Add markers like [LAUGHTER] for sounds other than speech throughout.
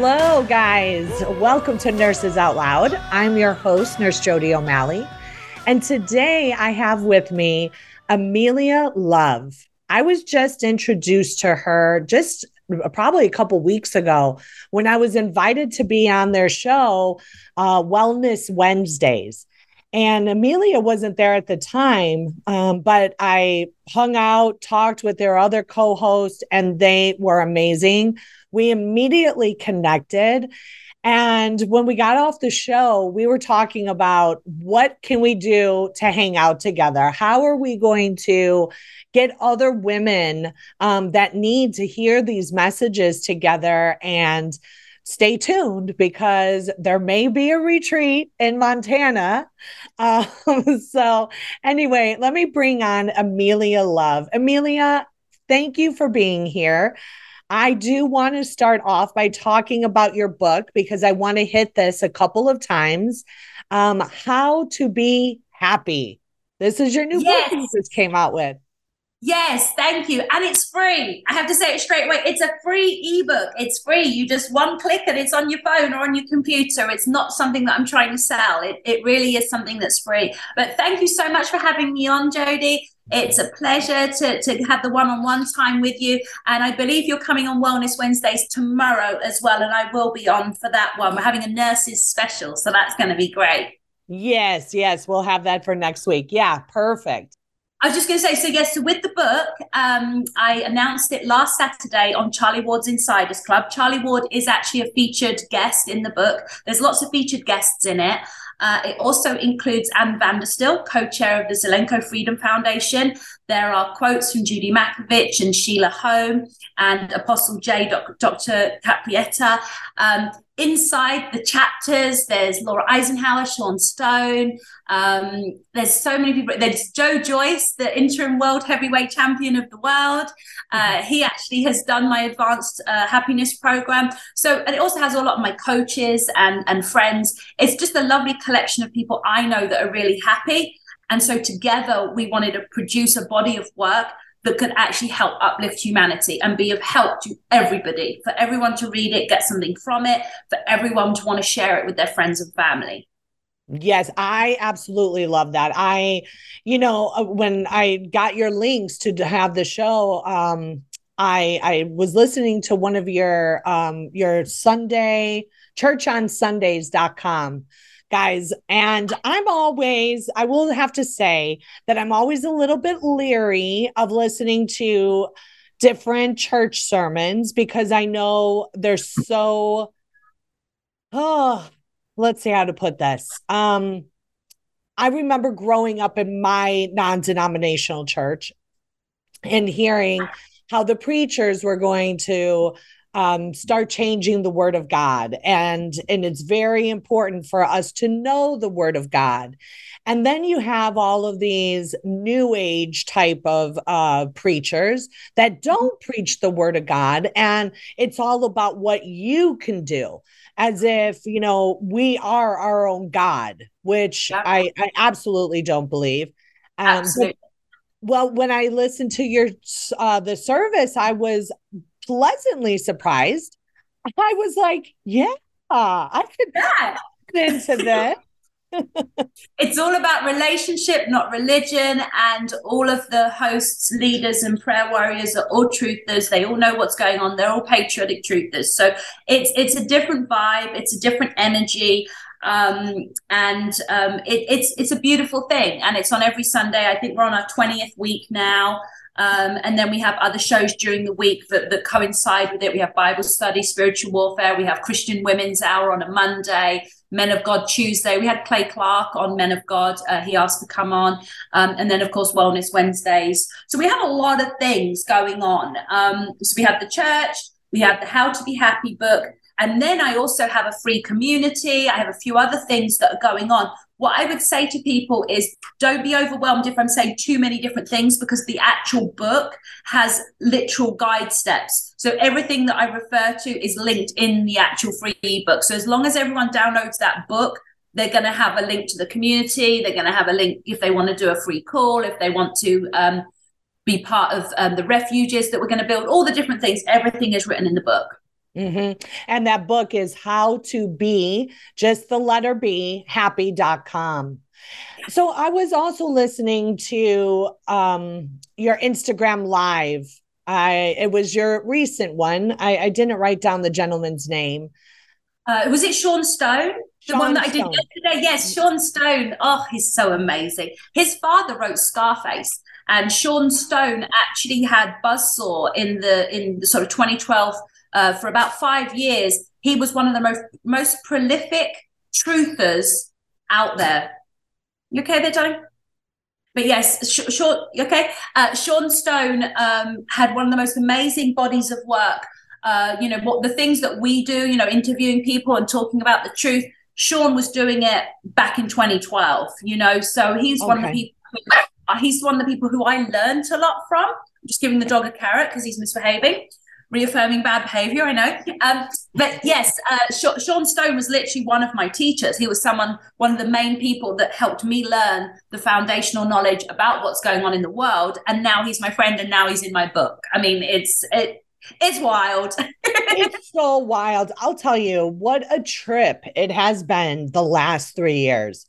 Hello, guys. Welcome to Nurses Out Loud. I'm your host, Nurse Jodi O'Malley. And today I have with me Amelia Love. I was just introduced to her just probably a couple weeks ago when I was invited to be on their show, uh, Wellness Wednesdays. And Amelia wasn't there at the time, um, but I hung out, talked with their other co hosts, and they were amazing. We immediately connected. And when we got off the show, we were talking about what can we do to hang out together? How are we going to get other women um, that need to hear these messages together and stay tuned because there may be a retreat in Montana. [LAUGHS] Um, so, anyway, let me bring on Amelia Love. Amelia, thank you for being here. I do want to start off by talking about your book because I want to hit this a couple of times. Um, How to B Happy. This is your new Yes. book you just came out with. Yes, thank you. And it's free. I have to say it straight away. It's a free ebook. It's free. You just one click and it's on your phone or on your computer. It's not something that I'm trying to sell. It, it really is something that's free. But thank you so much for having me on, Jodi. It's a pleasure to, to have the one on one time with you. And I believe you're coming on Wellness Wednesdays tomorrow as well. And I will be on for that one. We're having a nurses special. So that's going to be great. Yes, yes, we'll have that for next week. Yeah, perfect. I was just going to say, so yes, so with the book, um, I announced it last Saturday on Charlie Ward's Insiders Club. Charlie Ward is actually a featured guest in the book. There's lots of featured guests in it. Uh, it also includes Ann Vandersteel, co-chair of the Zelenko Freedom Foundation. There are quotes from Judy Mikovits and Sheila Holm and Apostle J. Doc- Dr. Caprietta. Um, inside the chapters, there's Laura Eisenhower, Sean Stone. Um, there's so many people. There's Joe Joyce, the interim world heavyweight champion of the world. Uh, he actually has done my advanced uh, happiness program. So, and it also has a lot of my coaches and, and friends. It's just a lovely collection of people I know that are really happy. And so together we wanted to produce a body of work that could actually help uplift humanity and be of help to everybody, for everyone to read it, get something from it, for everyone to want to share it with their friends and family. Yes, I absolutely love that. I, you know, uh, when I got your links to have the show, um, I I was listening to one of your um your Sunday church on Sundays.com guys and I'm always I will have to say that I'm always a little bit leery of listening to different church sermons because I know they're so [SIGHS] oh let's see how to put this. Um, I remember growing up in my non denominational church and hearing how the preachers were going to um, start changing the word of God. And, and it's very important for us to know the word of God. And then you have all of these new age type of uh, preachers that don't preach the word of God. And it's all about what you can do as if you know we are our own god which. I, I absolutely don't believe um, but- Absolutely. well when i listened to your uh, the service i was pleasantly surprised i was like yeah i could Yeah. [LAUGHS] into this It's all about relationship, not religion. And all of the hosts, leaders, and prayer warriors are all truthers. They all know what's going on. They're all patriotic truthers. So it's it's a different vibe. It's a different energy. um, and um, it, it's it's a beautiful thing, and it's on every Sunday. I think we're on our twentieth week now. Um, and then we have other shows during the week that, that coincide with it. We have Bible study, spiritual warfare. We have Christian Women's Hour on a Monday, Men of God Tuesday. We had Clay Clark on Men of God. Uh, he asked to come on. Um, and then, of course, Wellness Wednesdays. So we have a lot of things going on. Um, so we have the church, we have the How to B Happy book. And then I also have a free community. I have a few other things that are going on. What I would say to people is don't be overwhelmed if I'm saying too many different things because the actual book has literal guide steps. So everything that I refer to is linked in the actual free ebook. So as long as everyone downloads that book, they're going to have a link to the community. They're going to have a link if they want to do a free call, if they want to um, be part of um, the refuges that we're going to build, all the different things. Everything is written in the book. Mm-hmm. And that book is How to Be, just the letter B, happy.com. So I was also listening to um, your Instagram live. I it was your recent one. I, I didn't write down the gentleman's name. Uh, was it Sean Stone? The Sean one that Stone. I did yesterday? Yes, Sean Stone. Oh, he's so amazing. His father wrote Scarface, and Sean Stone actually had Buzzsaw in the in the sort of 2012 uh, for about five years. He was one of the most most prolific truthers out there. You okay there, darling? But yes, sh- short. Okay, uh, Sean Stone um, had one of the most amazing bodies of work. Uh, you know what the things that we do. You know, interviewing people and talking about the truth. Sean was doing it back in 2012. You know, so he's okay. one of the people. Who, uh, he's one of the people who I learned a lot from. I'm just giving the dog a carrot because he's misbehaving reaffirming bad behavior. I know. Um, but yes, uh, Sean Stone was literally one of my teachers. He was someone, one of the main people that helped me learn the foundational knowledge about what's going on in the world. And now he's my friend, and now he's in my book. I mean, it's it. It's wild. [LAUGHS] it's so wild. I'll tell you what a trip it has been the last three years.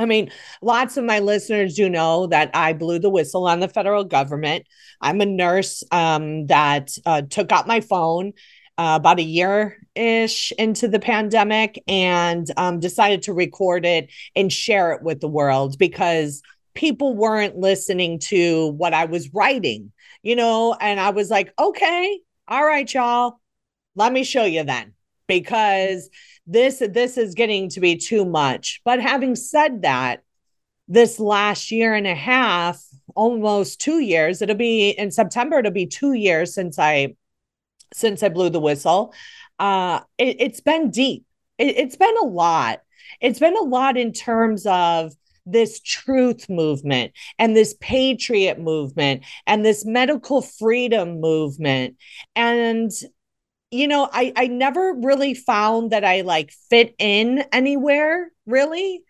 I mean, lots of my listeners do know that I blew the whistle on the federal government. I'm a nurse um, that uh, took out my phone uh, about a year ish into the pandemic and um, decided to record it and share it with the world because people weren't listening to what I was writing, you know? And I was like, okay, all right, y'all, let me show you then because this this is getting to be too much. But having said that this last year and a half almost 2 years it'll be in September it'll be 2 years since I since I blew the whistle. Uh it, has been deep. It, it's been a lot. It's been a lot in terms of this truth movement and this patriot movement and this medical freedom movement. And you know, I I never really found that I like fit in anywhere really.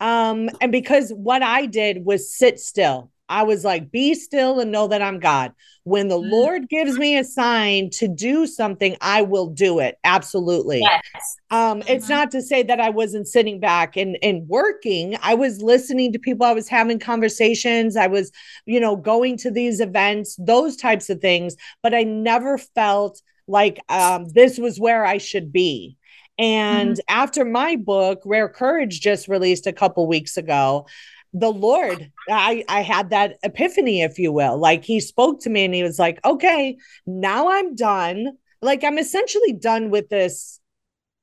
Um and because what I did was sit still. I was like be still and know that I'm God. When the mm. Lord gives me a sign to do something, I will do it. Absolutely. Yes. Um mm-hmm. it's not to say that I wasn't sitting back and and working. I was listening to people, I was having conversations, I was, you know, going to these events, those types of things, but I never felt like um, this was where I should be. And mm-hmm. after my book, Rare Courage, just released a couple weeks ago, the Lord, I, I had that epiphany, if you will. Like he spoke to me and he was like, okay, now I'm done. Like I'm essentially done with this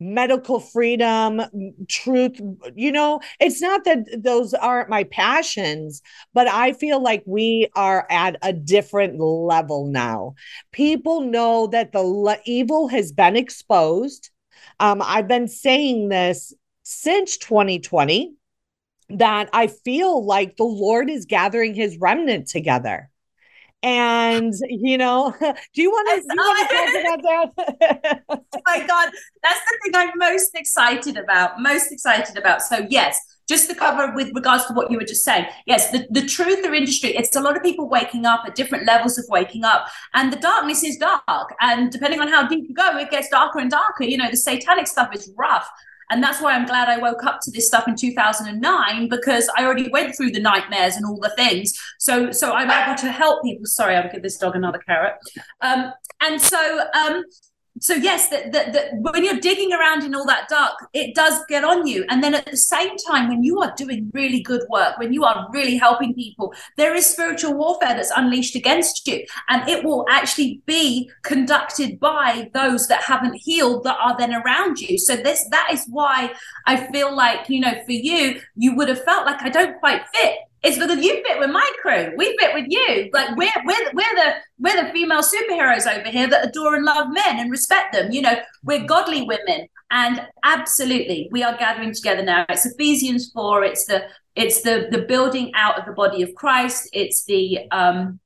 medical freedom, truth. You know, it's not that those aren't my passions, but I feel like we are at a different level now. People know that the le- evil has been exposed. Um, I've been saying this since 2020 that I feel like the Lord is gathering his remnant together. And you know, [LAUGHS] do you want to, you want to talk about that? [LAUGHS] oh my God, that's the thing I'm most excited about. Most excited about. So yes, just to cover with regards to what you were just saying. Yes, the, the truther industry, it's a lot of people waking up at different levels of waking up, and the darkness is dark. And depending on how deep you go, it gets darker and darker. You know, the satanic stuff is rough. And that's why I'm glad I woke up to this stuff in 2009 because I already went through the nightmares and all the things. So so I'm able to help people. Sorry, I'll give this dog another carrot. Um, and so um, so yes that, that, when you're digging around in all that dark it does get on you. And then at the same time when you are doing really good work when you are really helping people there is spiritual warfare that's unleashed against you. And it will actually be conducted by those that haven't healed that are then around you. So this that is why i feel like you know for you you would have felt like i don't quite fit it's because you fit with my crew. We fit with you. Like we're we're we're the we're the female superheroes over here that adore and love men and respect them. You know, we're godly women, and absolutely, we are gathering together now. It's Ephesians four. It's the it's the the building out of the body of Christ. It's the um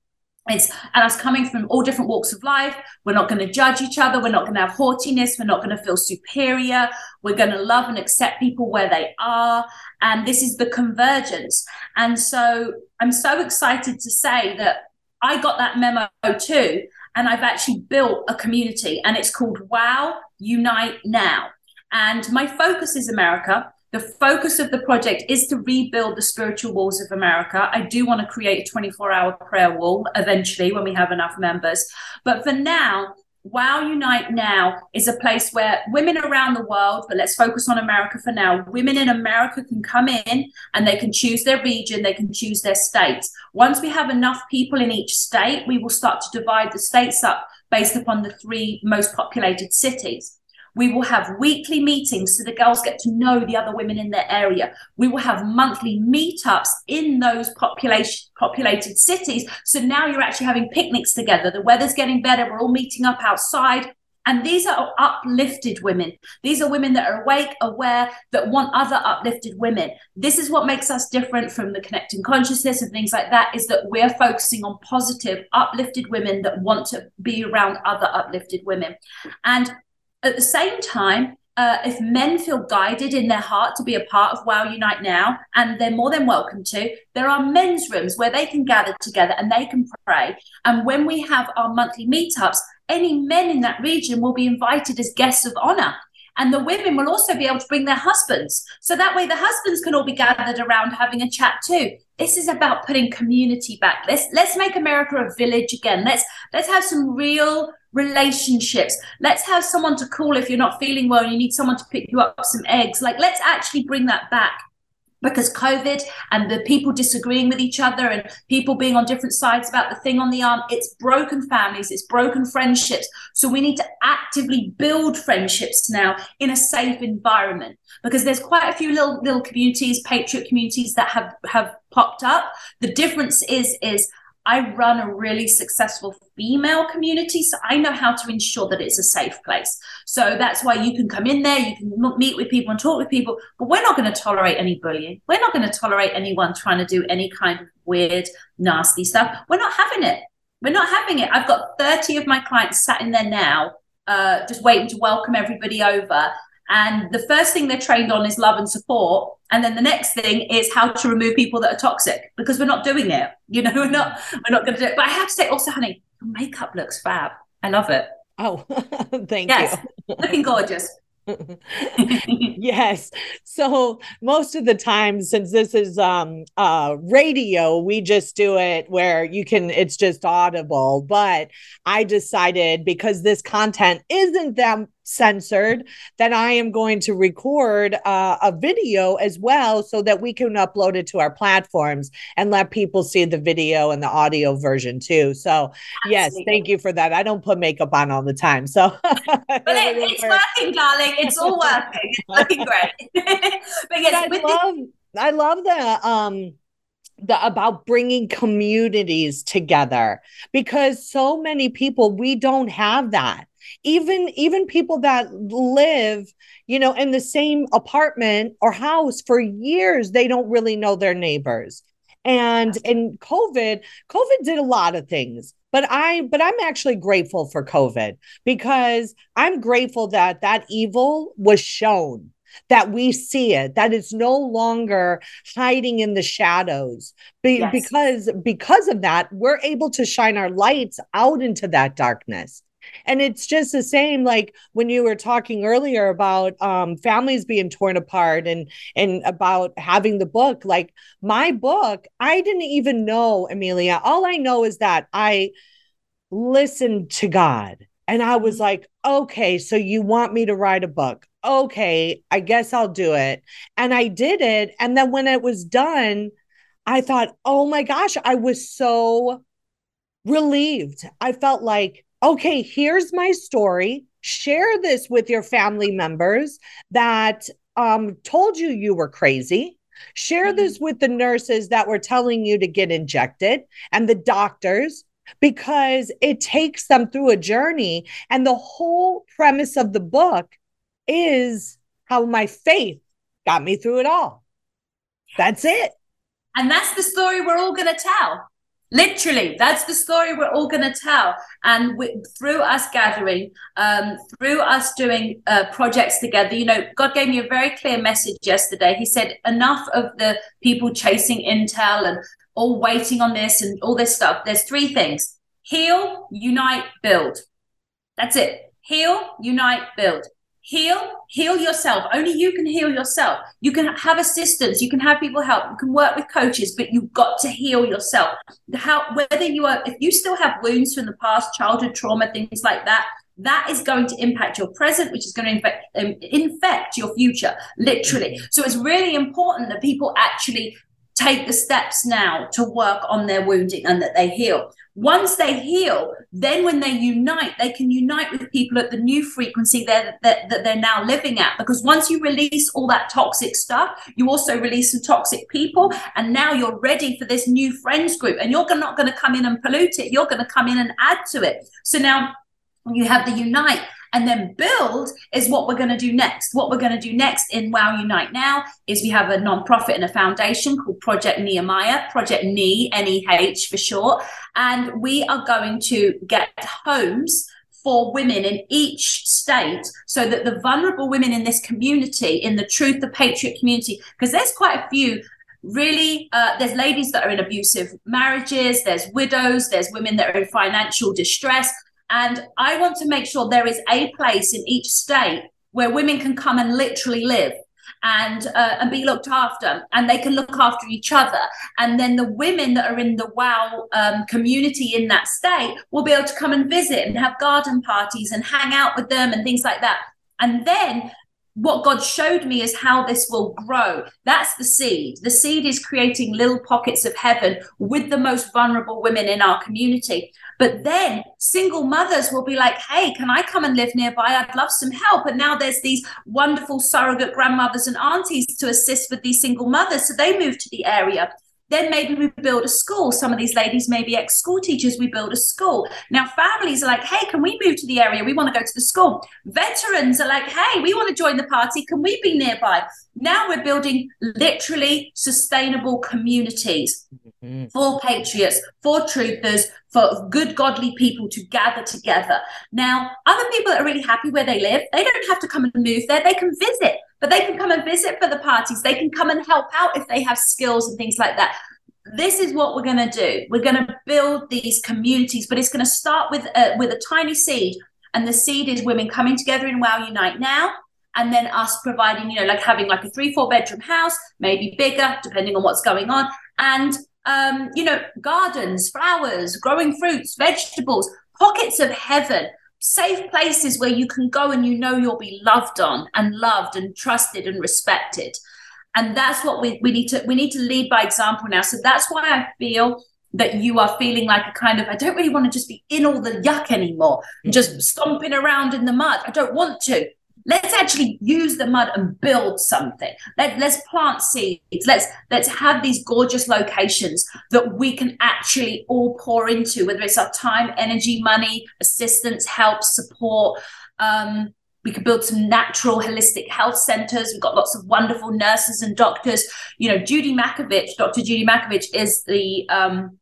it's and us coming from all different walks of life. We're not going to judge each other. We're not going to have haughtiness. We're not going to feel superior. We're going to love and accept people where they are. And this is the convergence. And so I'm so excited to say that I got that memo too. And I've actually built a community and it's called Wow Unite Now. And my focus is America. The focus of the project is to rebuild the spiritual walls of America. I do want to create a 24 hour prayer wall eventually when we have enough members. But for now, Wow Unite Now is a place where women around the world, but let's focus on America for now. Women in America can come in and they can choose their region, they can choose their state. Once we have enough people in each state, we will start to divide the states up based upon the three most populated cities. We will have weekly meetings so the girls get to know the other women in their area. We will have monthly meetups in those population populated cities. So now you're actually having picnics together. The weather's getting better. We're all meeting up outside. And these are uplifted women. These are women that are awake, aware, that want other uplifted women. This is what makes us different from the connecting consciousness and things like that is that we're focusing on positive, uplifted women that want to be around other uplifted women. And at the same time, uh, if men feel guided in their heart to be a part of Wow Unite Now, and they're more than welcome to, there are men's rooms where they can gather together and they can pray. And when we have our monthly meetups, any men in that region will be invited as guests of honor. And the women will also be able to bring their husbands. So that way the husbands can all be gathered around having a chat too. This is about putting community back. Let's let's make America a village again. Let's let's have some real relationships. Let's have someone to call if you're not feeling well and you need someone to pick you up some eggs. Like, let's actually bring that back because COVID and the people disagreeing with each other and people being on different sides about the thing on the arm, it's broken families, it's broken friendships. So we need to actively build friendships now in a safe environment because there's quite a few little little communities, patriot communities that have have popped up. The difference is is I run a really successful female community, so I know how to ensure that it's a safe place. So that's why you can come in there, you can meet with people and talk with people, but we're not going to tolerate any bullying. We're not going to tolerate anyone trying to do any kind of weird, nasty stuff. We're not having it. We're not having it. I've got 30 of my clients sat in there now, uh, just waiting to welcome everybody over. And the first thing they're trained on is love and support. And then the next thing is how to remove people that are toxic because we're not doing it. [LAUGHS] You know, we're not we're not gonna do it. But I have to say also, honey, your makeup looks fab. I love it. Oh, [LAUGHS] thank you. yes. you. [LAUGHS] Looking gorgeous. yes. So most of the time, since this is um uh radio, we just do it where you can it's just audible. But I decided because this content isn't that censored that I am going to record uh, a video as well so that we can upload it to our platforms and let people see the video and the audio version too. So, Absolutely. yes, thank you for that. I don't put makeup on all the time. So, [LAUGHS] but it, it's working, darling. It's all working. It's looking great. [LAUGHS] but yes, I love, I love the, um, the about bringing communities together because so many people we don't have that even even people that live you know in the same apartment or house for years they don't really know their neighbors. And in covid covid did a lot of things but i but i'm actually grateful for covid because i'm grateful that that evil was shown that we see it that it's no longer hiding in the shadows. Be- yes. because because of that we're able to shine our lights out into that darkness and it's just the same like when you were talking earlier about um, families being torn apart and and about having the book like my book i didn't even know amelia all i know is that i listened to god And I was like, okay, so you want me to write a book? Okay, I guess I'll do it. And I did it. And then when it was done, I thought, oh my gosh, I was so relieved. I felt like, okay, here's my story. Share this with your family members that um, told you you were crazy. Share mm-hmm. this with the nurses that were telling you to get injected and the doctors because it takes them through a journey. And the whole premise of the book is how my faith got me through it all. That's it. And that's the story we're all going to tell. Literally, that's the story we're all going to tell. And we, through us gathering, um, through us doing uh, projects together, you know, God gave me a very clear message yesterday. He said, enough of the people chasing intel and all waiting on this and all this stuff. There's three things heal, unite, build. That's it. Heal, unite, build heal heal yourself. Only you can heal yourself. You can have assistance. You can have people help. You can work with coaches but you've got to heal yourself. How whether you are if you still have wounds from the past childhood trauma things like that that is going to impact your present which is going to infect, um, infect your future literally. So it's really important that people actually take the steps now to work on their wounding and that they heal. Once they heal, then when they unite, they can unite with people at the new frequency that, that, that they're now living at. Because once you release all that toxic stuff, you also release some toxic people. And now you're ready for this new friends group. And you're not going to come in and pollute it. You're going to come in and add to it. So now you have the unite and then build is what we're going to do next. What we're going to do next in Wow Unite Now is we have a nonprofit and a foundation called Project Nehemiah, Project NE, N-E-H for short. And we are going to get homes for women in each state so that the vulnerable women in this community, in the Truth the Patriot community, because there's quite a few really uh, there's ladies that are in abusive marriages there's widows there's women that are in financial distress and I want to make sure there is a place in each state where women can come and literally live and uh, and be looked after and they can look after each other. And then the women that are in the wow um, community in that state will be able to come and visit and have garden parties and hang out with them and things like that. And then what God showed me is how this will grow. That's the seed. The seed is creating little pockets of heaven with the most vulnerable women in our community. But then single mothers will be like, hey, can I come and live nearby? I'd love some help. And now there's these wonderful surrogate grandmothers and aunties to assist with these single mothers. So they move to the area. Then maybe we build a school. Some of these ladies may be ex school teachers. We build a school. Now, families are like, hey, can we move to the area? We want to go to the school. Veterans are like, hey, we want to join the party. Can we be nearby? Now we're building literally sustainable communities mm-hmm. for patriots, for truthers, for good, godly people to gather together. Now, other people that are really happy where they live, they don't have to come and move there. They can visit but they can come and visit for the parties. They can come and help out if they have skills and things like that. This is what we're going to do. We're going to build these communities, but it's going to start with a, with a tiny seed, and the seed is women coming together in Wow Unite now, and then us providing, you know, like having like a three, four bedroom house, maybe bigger, depending on what's going on, and um, you know, gardens, flowers, growing fruits, vegetables, pockets of heaven safe places where you can go and you know you'll be loved on and loved and trusted and respected. And that's what we, we need to we need to lead by example now. So that's why i feel that you are feeling like a kind of i don't really want to just be in all the yuck anymore and just stomping around in the mud. I don't want to let's actually use the mud and build something Let, let's plant seeds let's let's have these gorgeous locations that we can actually all pour into whether it's our time energy money assistance help support um, we could build some natural holistic health centers. We've got lots of wonderful nurses and doctors. You know, Judy Mikovits, Dr. Judy Mikovits is the um,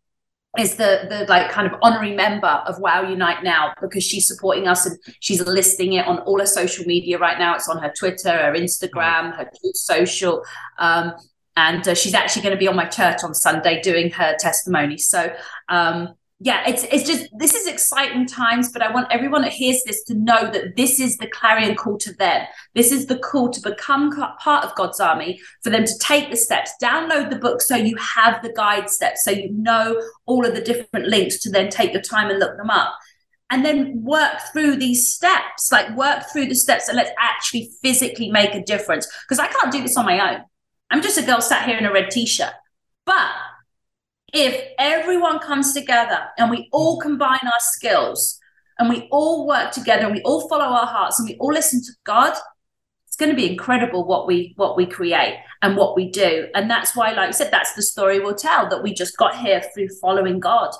is the the like kind of honorary member of Wow Unite now because she's supporting us and she's listing it on all her social media right now. It's on her Twitter, her Instagram, her Social, um, and uh, she's actually going to be on my church on Sunday doing her testimony. So um, yeah, it's it's just this is exciting times, but I want everyone that hears this to know that this is the clarion call to them. This is the call to become part of God's army, for them to take the steps, download the book so you have the guide steps, so you know all of the different links to then take the time and look them up. and then work through these steps, like work through the steps and let's actually physically make a difference. Because I can't do this on my own. I'm just a girl sat here in a red t-shirt. But if everyone comes together and we all combine our skills and we all work together and we all follow our hearts and we all listen to God, it's going to be incredible what we what we create and what we do. And that's why, like I said, that's the story we'll tell that we just got here through following God.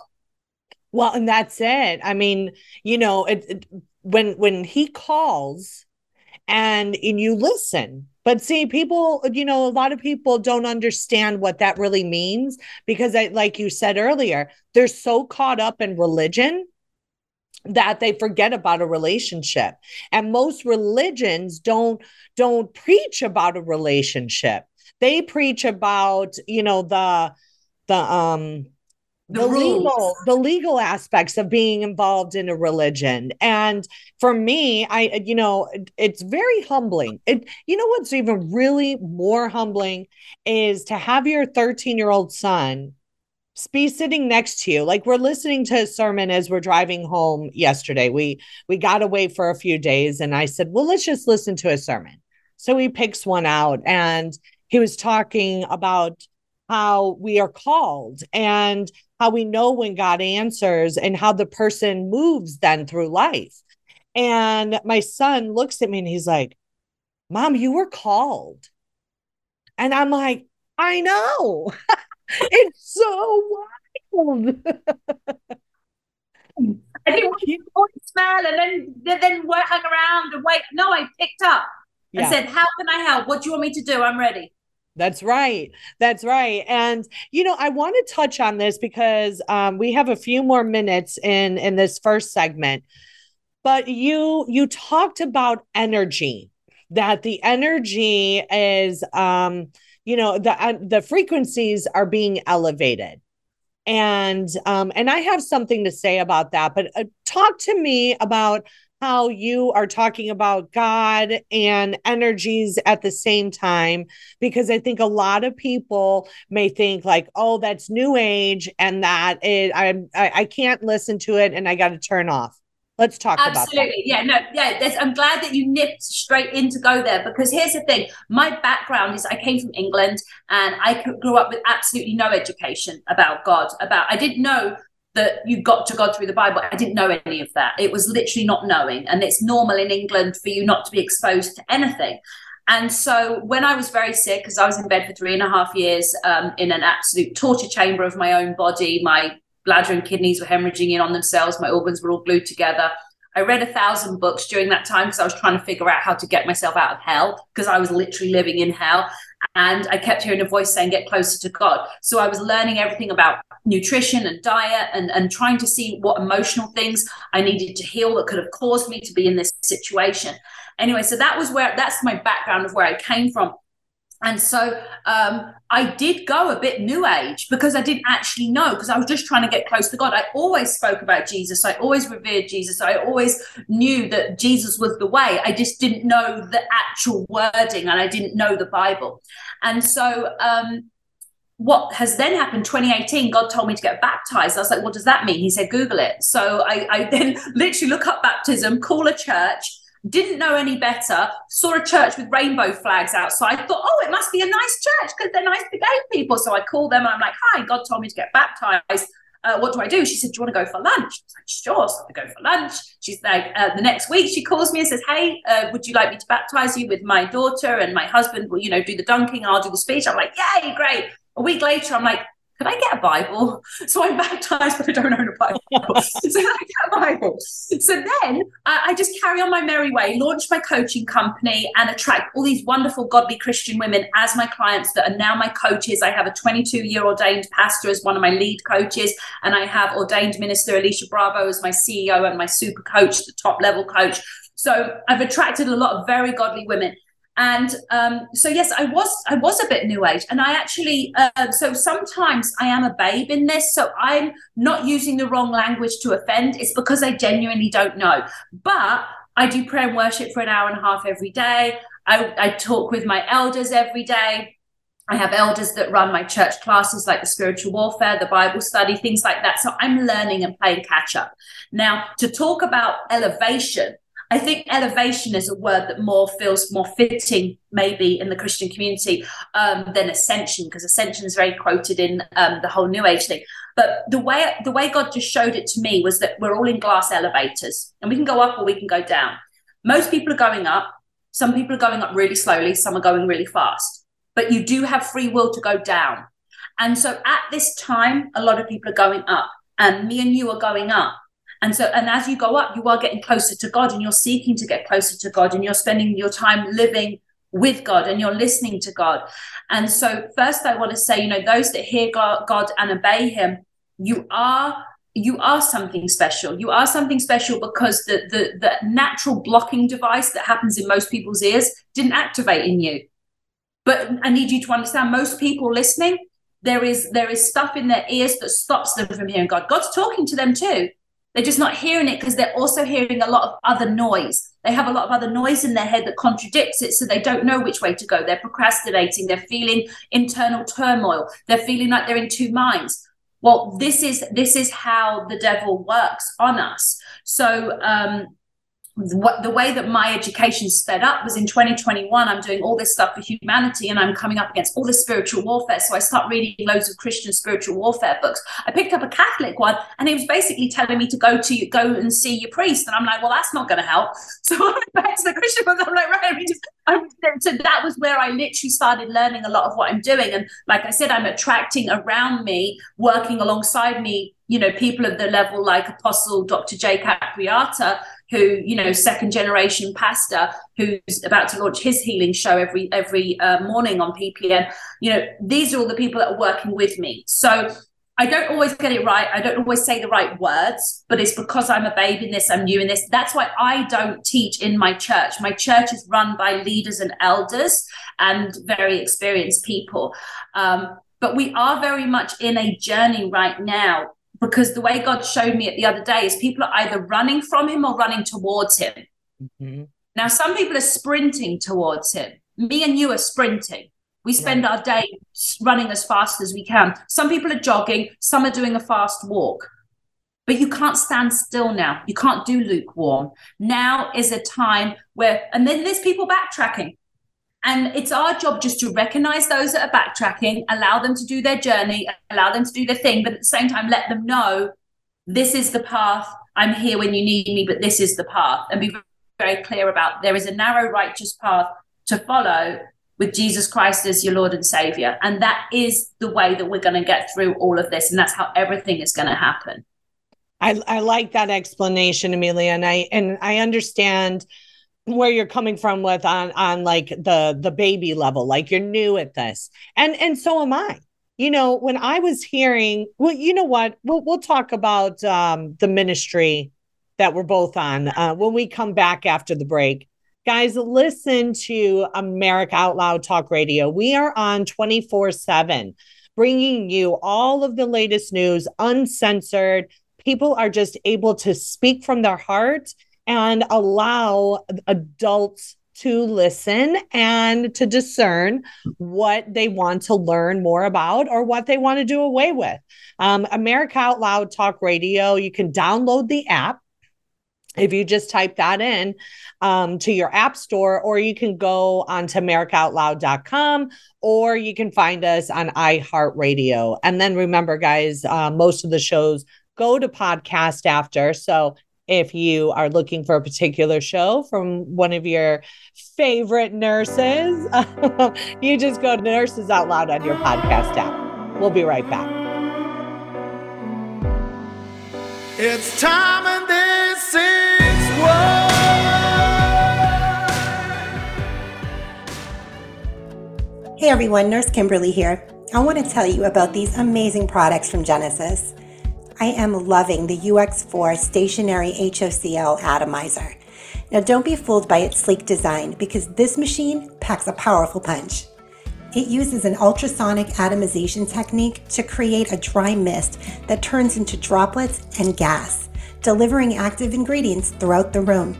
Well, and that's it. I mean, you know, it, it, when when he calls and and you listen, but see, people, you know, a lot of people don't understand what that really means because, I, like you said earlier, they're so caught up in religion that they forget about a relationship. And most religions don't don't preach about a relationship. They preach about you know the the um the, the legal the legal aspects of being involved in a religion. And for me i you know it's very humbling. It you know what's even really more humbling is to have your 13 year old son be sitting next to you. Like we're listening to a sermon as we're driving home yesterday. We we got away for a few days and i said well let's just listen to a sermon. So he picks one out and he was talking about how we are called and how we know when God answers and how the person moves then through life. And my son looks at me and he's like, Mom, you were called. And I'm like, I know. [LAUGHS] it's so wild. I didn't smell and then then hang around and wait. No, I picked up and yeah. said, How can I help? What do you want me to do? I'm ready. That's right. That's right. And you know, I want to touch on this because um, we have a few more minutes in in this first segment. But you you talked about energy that the energy is um you know the uh, the frequencies are being elevated and um and i have something to say about that but uh, talk to me about how you are talking about God and energies at the same time, because I think a lot of people may think like, oh, that's new age and that it, I, I can't listen to it and I got to turn off. Let's talk about it. Absolutely. Yeah, no, yeah. I'm glad that you nipped straight in to go there because here's the thing. My background is I came from England and I grew up with absolutely no education about God. About I didn't know that you got to God through the Bible. I didn't know any of that. It was literally not knowing. And it's normal in England for you not to be exposed to anything. And so when I was very sick, because I was in bed for three and a half years um, in an absolute torture chamber of my own body, my bladder and kidneys were hemorrhaging in on themselves, my organs were all glued together. I read a thousand books during that time because I was trying to figure out how to get myself out of hell because I was literally living in hell. And I kept hearing a voice saying, get closer to God. So I was learning everything about nutrition and diet and, and trying to see what emotional things I needed to heal that could have caused me to be in this situation. Anyway, so that was where that's my background of where I came from. And so um, I did go a bit new age because I didn't actually know because I was just trying to get close to God. I always spoke about Jesus. I always revered Jesus. I always knew that Jesus was the way. I just didn't know the actual wording and I didn't know the Bible. And so um, what has then happened 2018 god told me to get baptized i was like what does that mean he said google it so i, I then [LAUGHS] literally look up baptism call a church didn't know any better saw a church with rainbow flags outside thought oh it must be a nice church because they're nice to gay people so i called them and i'm like hi god told me to get baptized uh, what do I do? She said, do you want to go for lunch? I was like, sure. So I go for lunch. She's like, uh, the next week she calls me and says, hey, uh, would you like me to baptize you with my daughter and my husband will, you know, do the dunking. I'll do the speech. I'm like, yay, great a week later, I'm like, could I get a Bible? [LAUGHS] So I'm baptized, but I don't own a Bible. [LAUGHS] so I get a Bible. So then I just carry on my merry way, launch my coaching company, and attract all these wonderful, godly Christian women as my clients that are now my coaches. I have a 22 year ordained pastor as one of my lead coaches, and I have ordained minister Alicia Bravo as my CEO and my super coach, the top level coach. So I've attracted a lot of very godly women and um, so yes i was i was a bit new age and i actually uh, so sometimes i am a babe in this so i'm not using the wrong language to offend it's because i genuinely don't know but i do prayer and worship for an hour and a half every day i, I talk with my elders every day I have elders that run my church classes like the spiritual warfare, the Bible study, things like that. So I'm learning and playing catch up. Now, to talk about elevation, I think elevation is a word that more feels more fitting, maybe in the Christian community, um, than ascension, because ascension is very quoted in um, the whole New Age thing. But the way the way God just showed it to me was that we're all in glass elevators, and we can go up or we can go down. Most people are going up. Some people are going up really slowly. Some are going really fast. But you do have free will to go down. And so at this time, a lot of people are going up, and me and you are going up. And so, and as you go up, you are getting closer to God and you're seeking to get closer to God and you're spending your time living with God and you're listening to God. And so, first, I want to say, you know, those that hear God, God and obey Him, you are you are something special. You are something special because the, the the natural blocking device that happens in most people's ears didn't activate in you. But I need you to understand most people listening, there is there is stuff in their ears that stops them from hearing God. God's talking to them too. They're just not hearing it because they're also hearing a lot of other noise. They have a lot of other noise in their head that contradicts it, so they don't know which way to go. They're procrastinating. They're feeling internal turmoil. They're feeling like they're in two minds. Well, this is this is how the devil works on us. So um, what the way that my education sped up was in 2021 i'm doing all this stuff for humanity and i'm coming up against all this spiritual warfare. So i start reading loads of christian spiritual warfare books. I picked up a catholic one and it was basically telling me to go to go and see your priest. And i'm like well that's not going to help. [LAUGHS] So i went back to the christian ones i'm like right I just, I, so that was where i literally started learning a lot of what i'm doing. And like i said i'm attracting around me working alongside me you know people of the level like apostle dr jay capriata who you know second generation pastor who's about to launch his healing show every every uh, morning on ppn you know these are all the people that are working with me so I don't always get it right. I don't always say the right words, but it's because I'm a babe in this, I'm new in this. That's why I don't teach in my church. My church is run by leaders and elders and very experienced people. Um, but we are very much in a journey right now because the way God showed me it the other day is people are either running from him or running towards him. Mm-hmm. Now, some people are sprinting towards him. Me and you are sprinting. We spend right. our day running as fast as we can. Some people are jogging, some are doing a fast walk. But you can't stand still now. You can't do lukewarm. Now is a time where, and then there's people backtracking. And it's our job just to recognize those that are backtracking, allow them to do their journey, allow them to do their thing, but at the same time, let them know this is the path. I'm here when you need me, but this is the path. And be very clear about there is a narrow, righteous path to follow with Jesus Christ as your Lord and Savior. And that is the way that we're going to get through all of this. And that's how everything is going to happen. I, I like that explanation, Amelia. And I and I understand where you're coming from with on on like the the baby level like you're new at this. And and so am i. You know when i was hearing well you know what? We'll, we'll talk about um the ministry that we're both on uh, when we come back after the break. Guys listen to america out loud talk radio. We are on 24 7 bringing you all of the latest news uncensored. People are just able to speak from their heart and allow adults to listen and to discern what they want to learn more about or what they want to do away with. Um, America Out Loud Talk Radio, you can download the app if you just type that in um, to your app store, or you can go onto AmericaOutloud.com, or you can find us on iHeartRadio. And then remember, guys, uh, most of the shows go to podcast after. So if you are looking for a particular show from one of your favorite nurses, [LAUGHS] you just go to Nurses Out Loud on your podcast app. We'll be right back. It's time and this is what. Hey everyone, Nurse Kimberly here. I want to tell you about these amazing products from Genesis. I am loving the UX4 stationary HOCl atomizer. Now, don't be fooled by its sleek design because this machine packs a powerful punch. It uses an ultrasonic atomization technique to create a dry mist that turns into droplets and gas, delivering active ingredients throughout the room.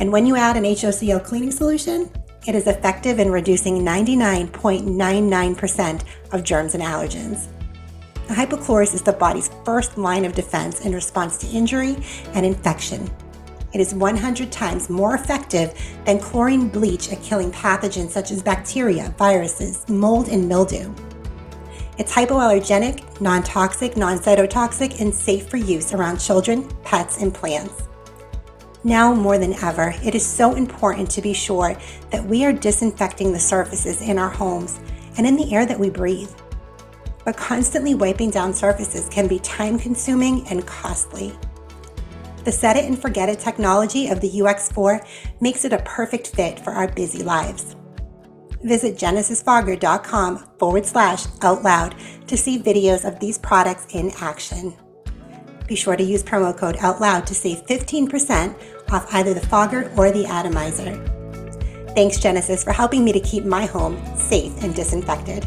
And when you add an HOCl cleaning solution, It is effective in reducing 99.99% of germs and allergens. Hypochlorous is the body's first line of defense in response to injury and infection. It is 100 times more effective than chlorine bleach at killing pathogens such as bacteria, viruses, mold, and mildew. It's hypoallergenic, non toxic, non cytotoxic, and safe for use around children, pets, and plants. Now more than ever, it is so important to be sure that we are disinfecting the surfaces in our homes and in the air that we breathe. But constantly wiping down surfaces can be time consuming and costly. The set it and forget it technology of the UX4 makes it a perfect fit for our busy lives. Visit genesisfogger.com forward slash out loud to see videos of these products in action. Be sure to use promo code OUTLOUD to save 15% off either the fogger or the atomizer. Thanks, Genesis, for helping me to keep my home safe and disinfected.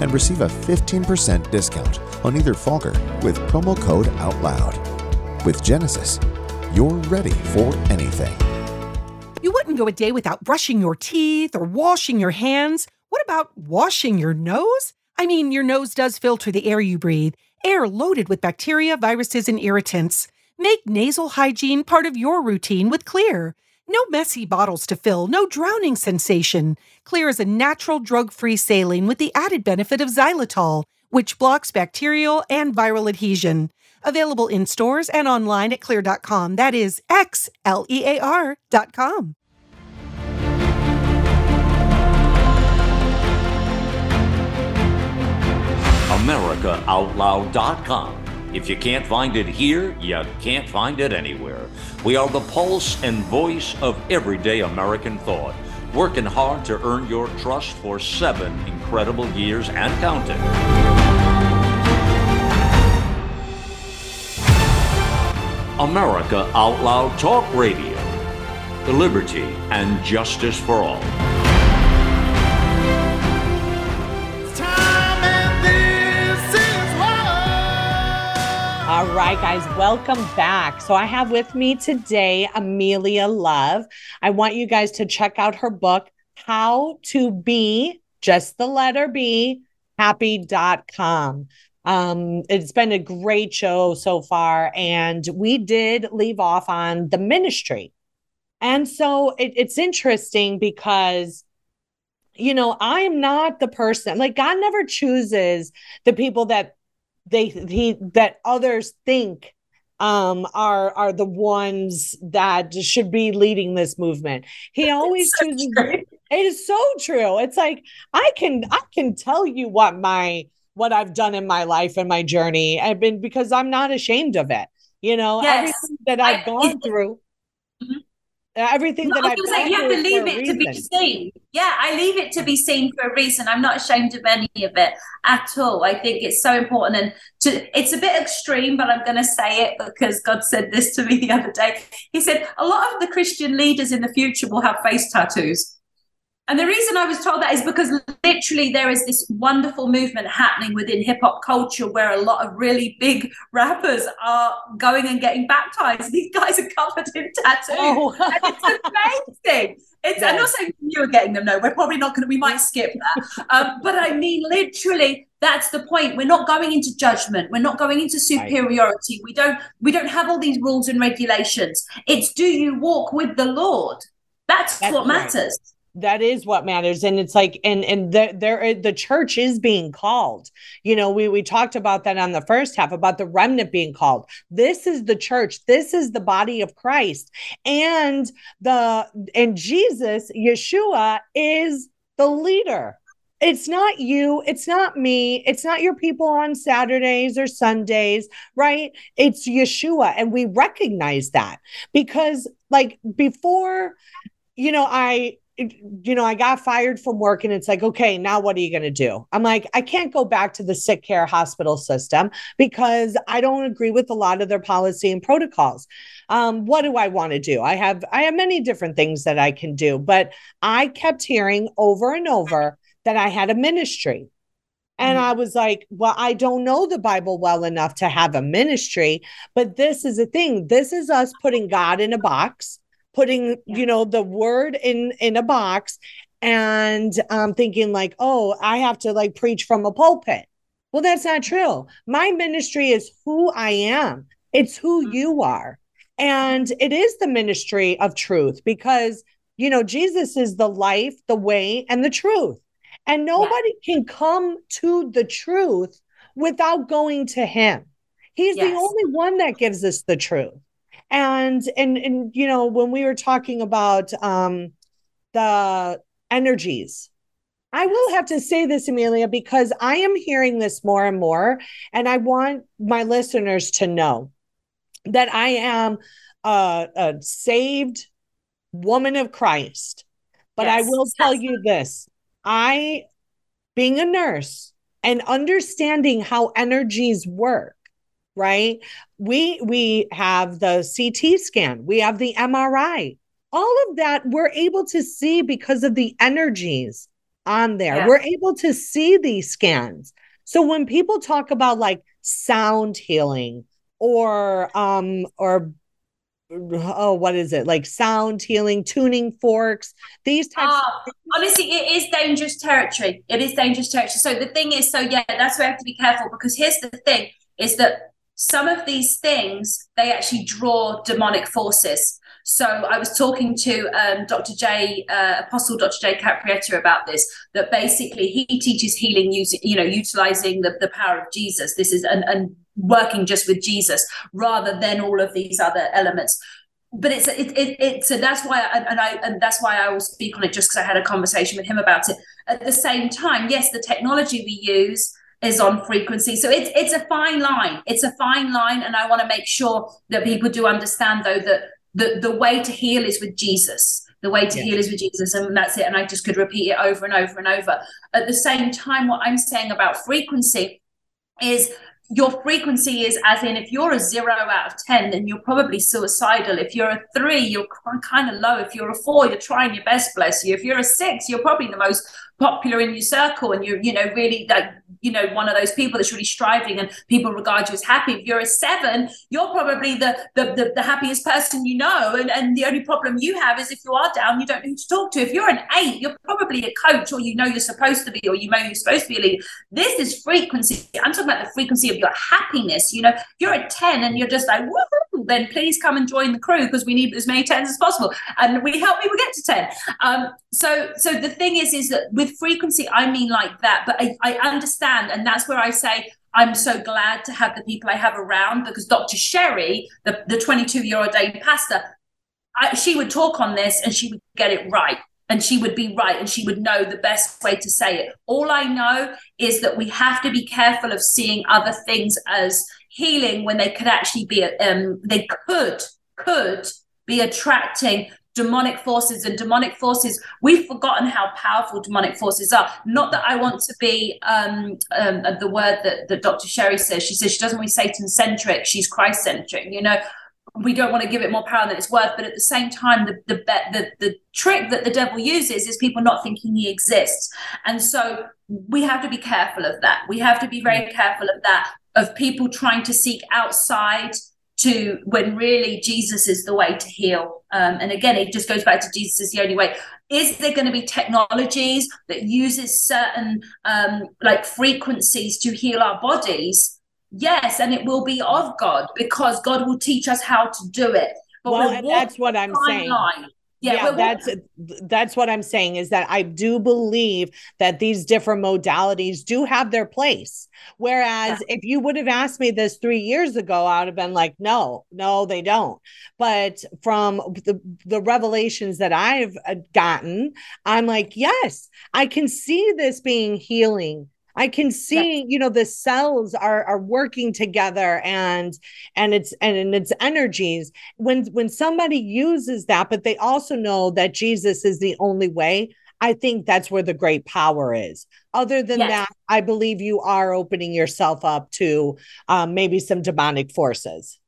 and receive a 15% discount on either fogger with promo code OUTLOUD. With Genesis, you're ready for anything. You wouldn't go a day without brushing your teeth or washing your hands. What about washing your nose? I mean, your nose does filter the air you breathe, air loaded with bacteria, viruses, and irritants. Make nasal hygiene part of your routine with Xlear. No messy bottles to fill, no drowning sensation. Xlear is a natural drug free saline with the added benefit of xylitol, which blocks bacterial and viral adhesion. Available in stores and online at xlear.com. That is X L E A R.com. AmericaOutloud.com. If you can't find it here, you can't find it anywhere. We are the pulse and voice of everyday American thought, working hard to earn your trust for seven incredible years and counting. America Out Loud Talk Radio. The liberty and justice for all. All right, guys, welcome back. So I have with me today Amelia Love. I want you guys to check out her book, How to B, just the letter B, happy.com. Um, it's been a great show so far, and we did leave off on the ministry. And so it, it's interesting because you know, I'm not the person like God never chooses the people that they he that others think um are are the ones that should be leading this movement. He [LAUGHS] always so chooses it is so true. It's like I can I can tell you what my what I've done in my life and my journey. I've been because I'm not ashamed of it. You know, Yes. everything that I've I- gone through. Mhm. Everything No, that I was gone say, you have to leave it to be seen. Yeah, I leave it to be seen for a reason. I'm not ashamed of any of it at all. I think it's so important and to it's a bit extreme, but I'm gonna say it because God said this to me the other day. He said a lot of the Christian leaders in the future will have face tattoos. And the reason I was told that is because literally there is this wonderful movement happening within hip hop culture where a lot of really big rappers are going and getting baptized. [LAUGHS] These guys are covered in tattoos. Oh. And it's amazing. It's I'm not saying you are getting them. No, we're probably not going to. We might skip that. um, but I mean, literally, that's the point. We're not going into judgment. We're not going into superiority. We don't. We don't have all these rules and regulations. It's do you walk with the Lord? That's, That's what right. matters. That is what matters. And it's like and and the, there the church is being called. You know we we talked about that on the first half about the remnant being called. This is the church. This is the body of christ. And the and jesus yeshua is the leader. It's not you. It's not me. It's not your people on saturdays or sundays right? It's yeshua. And we recognize that because like before you know i you know, I got fired from work and it's like, okay, now what are you going to do? I'm like, I can't go back to the sick care hospital system because I don't agree with a lot of their policy and protocols. Um, what do I want to do? I have I have many different things that I can do, but I kept hearing over and over that I had a ministry. And I was like, well, I don't know the Bible well enough to have a ministry, but this is a thing. This is us putting God in a box putting yeah. you know the word in in a box and um thinking like oh i have to like preach from a pulpit well that's not true my ministry is who i am it's who mm-hmm. you are and it is the ministry of truth because you know jesus is the life the way and the truth and nobody yeah. can come to the truth without going to him he's yes. the only one that gives us the truth and and and you know when we were talking about um the energies I will have to say this, Amelia, because I am hearing this more and more. And I want my listeners to know that I am a, a saved woman of Christ. But yes. I will tell you this I, being a nurse and understanding how energies work, right? We we have the CT scan, we have the MRI. All of that we're able to see because of the energies on there. Yeah. We're able to see these scans. So when people talk about like sound healing or um or oh what is it like sound healing tuning forks these types uh, honestly it is dangerous territory it is dangerous territory so the thing is so yeah that's where we have to be careful because here's the thing is that some of these things they actually draw demonic forces so I was talking to um, Dr. J, uh, Apostle Dr. J. Caprietta about this. That basically he teaches healing using, you know, utilizing the, the power of Jesus. This is and, and working just with Jesus rather than all of these other elements. But it's it, it, it's so that's why I, and I and that's why I will speak on it just because I had a conversation with him about it. At the same time, yes, the technology we use is on frequency. So it's it's a fine line. It's a fine line, and I want to make sure that people do understand though that the the way to heal is with Jesus. The way to yeah. heal is with Jesus, and that's it. And I just could repeat it over and over and over. At the same time, what I'm saying about frequency is your frequency is as in if you're a zero out of 10 then you're probably suicidal if you're a three you're kind of low if you're a four you're trying your best bless you if you're a six you're probably the most popular in your circle and you're you know really like you know one of those people that's really striving and people regard you as happy. If you're a seven you're probably the the, the, the happiest person you know. And, and the only problem you have is if you are down you don't know who to talk to. If you're an eight you're probably a coach or you know you're supposed to be or you know you're supposed to be a leader. This is frequency. I'm talking about the frequency of your happiness you know. If you're a 10 and you're just like woohoo then please come and join the crew because we need as many 10s as possible. And we help people get to 10 um so so the thing is is that with frequency i mean like that but I, I understand and that's where i say i'm so glad to have the people i have around because dr sherry the, the 22 year ordained pastor I, she would talk on this and she would get it right. And she would be right and she would know the best way to say it. All i know is that we have to be careful of seeing other things as healing when they could actually be um, they could could be attracting demonic forces and demonic forces. We've forgotten how powerful demonic forces are. Not that i want to be um, um the word that, that dr sherry says. She says she doesn't want to be satan centric she's christ centric you know? We don't want to give it more power than it's worth. But at the same time the the the, the trick that the devil uses is people not thinking he exists. And so we have to be careful of that. We have to be very careful of that of people trying to seek outside to when really Jesus is the way to heal. Um, and again, it just goes back to Jesus is the only way. Is there going to be technologies that uses certain um, like frequencies to heal our bodies? Yes, and it will be of God because God will teach us how to do it. But well, that's what I'm saying. Line yeah, yeah that's that's what i'm saying is that i do believe that these different modalities do have their place whereas yeah. if you would have asked me this three years ago i would have been like no no they don't but from the, the revelations that i've uh, gotten i'm like yes i can see this being healing I can see, you know, the cells are are working together and and it's and it's energies. When when somebody uses that, but they also know that Jesus is the only way, I think that's where the great power is. Other than yes. that, I believe you are opening yourself up to um, maybe some demonic forces.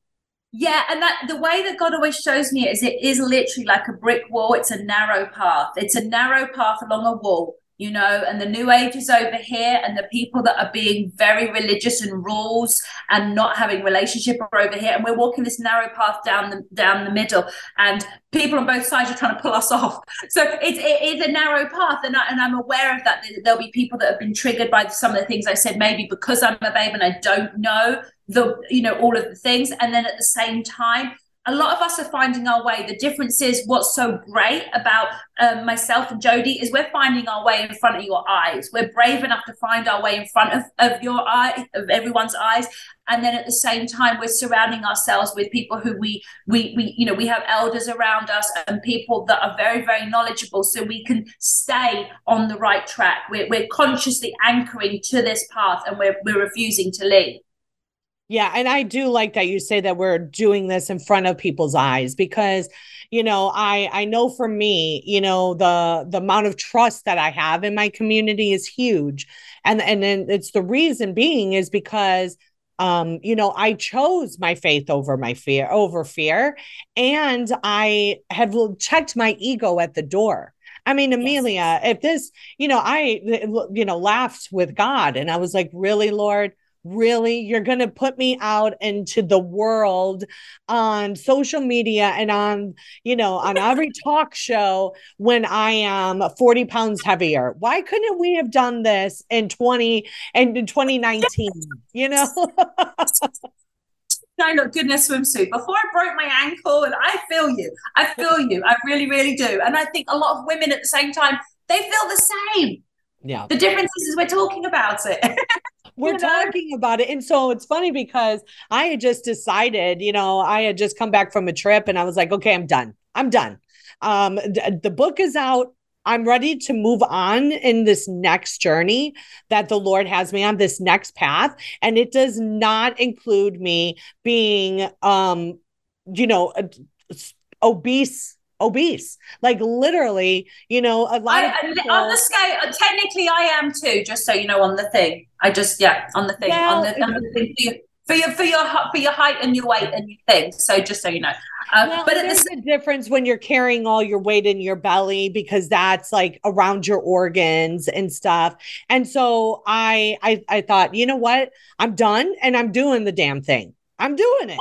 Yeah, and that the way that God always shows me it is it is literally like a brick wall. It's a narrow path. It's a narrow path along a wall you know, and the new age is over here, and the people that are being very religious and rules and not having relationship are over here, and we're walking this narrow path down the down the middle, and people on both sides are trying to pull us [LAUGHS] off. So it's it is a narrow path, and I, and I'm aware of that. There'll be people that have been triggered by some of the things I said, maybe because I'm a babe and I don't know the you know all of the things, and then at the same time a lot of us are finding our way. The difference is what's so great about um, myself and Jodi is we're finding our way in front of your eyes. We're brave enough to find our way in front of, of your eye, of everyone's eyes. And then at the same time, we're surrounding ourselves with people who we, we, we, you know, we have elders around us and people that are very, very knowledgeable. So we can stay on the right track. We're, we're consciously anchoring to this path and we're, we're refusing to leave. Yeah, and I do like that you say that we're doing this in front of people's eyes because you know, I I know for me, you know, the the amount of trust that I have in my community is huge. And and then it's the reason being is because um you know i chose my faith over my fear over fear and i have checked my ego at the door I mean, Amelia, yes. if this, you know, I, you know, laughed with God and I was like, really, Lord, really you're going to put me out into the world on social media and on you know on every [LAUGHS] talk show when i am 40 pounds heavier why couldn't we have done this in 20 and in 2019 you know [LAUGHS] I look goodness swimsuit before I broke my ankle, and I feel you. I feel you. I really, really do. And I think a lot of women at the same time they feel the same. Yeah. The difference is we're talking about it. [LAUGHS] we're you know? talking about it. And so it's funny because I had just decided, you know, I had just come back from a trip and I was like, okay, I'm done. I'm done. Um, th- the book is out. I'm ready to move on in this next journey that the Lord has me on this next path. And it does not include me being, um, you know, obese obese. Like literally, you know, a lot I, of people... on the scale. Uh, technically, I am too. Just so you know, on the thing. I just yeah, on the thing, well, on, the, on the thing for your for your for your height and your weight and your thing. So just so you know. Uh, well, but there's the, a difference when you're carrying all your weight in your belly because that's like around your organs and stuff. And so I I I thought, you know what? I'm done and I'm doing the damn thing. I'm doing it.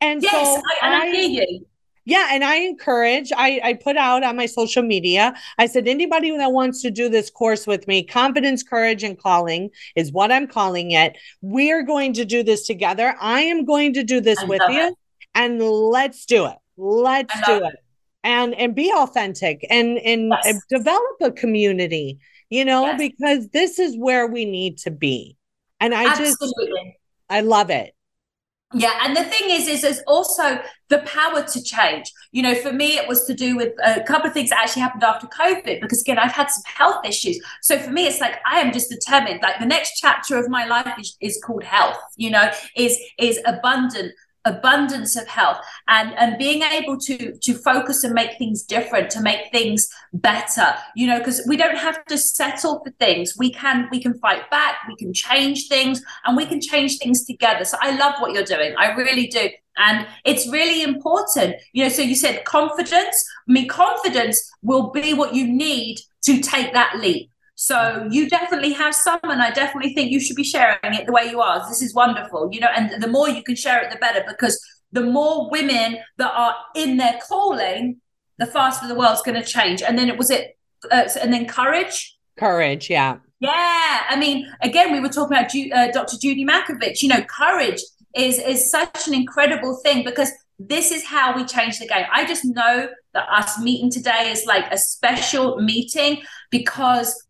And yes, so I, I, I hear you yeah and i encourage I, I put out on my social media i said anybody that wants to do this course with me confidence courage and calling is what i'm calling it we're going to do this together i am going to do this I with you it. and let's do it let's do it. it. and and be authentic and and, yes. develop a community you know yes. because this is where we need to be and i Absolutely. just i love it yeah, and the thing is, is there's also the power to change. You know, for me, it was to do with a couple of things that actually happened after COVID. Because again, I've had some health issues. So for me, it's like I am just determined. Like the next chapter of my life is, is called health. You know, is is abundant abundance of health and and being able to to focus and make things different to make things better you know because we don't have to settle for things. We can we can fight back we can change things and we can change things together. So i love what you're doing. I really do. And it's really important you know so you said confidence. I mean confidence will be what you need to take that leap so you definitely have some, and I definitely think you should be sharing it the way you are. This is wonderful, you know, and the more you can share it, the better, because the more women that are in their calling, the faster the world's going to change. And then it was it, uh, and then courage. Courage, yeah. Yeah, I mean, again, we were talking about Ju- uh, Dr. Judy Mikovits. You know, courage is is such an incredible thing because this is how we change the game. I just know that us meeting today is like a special meeting because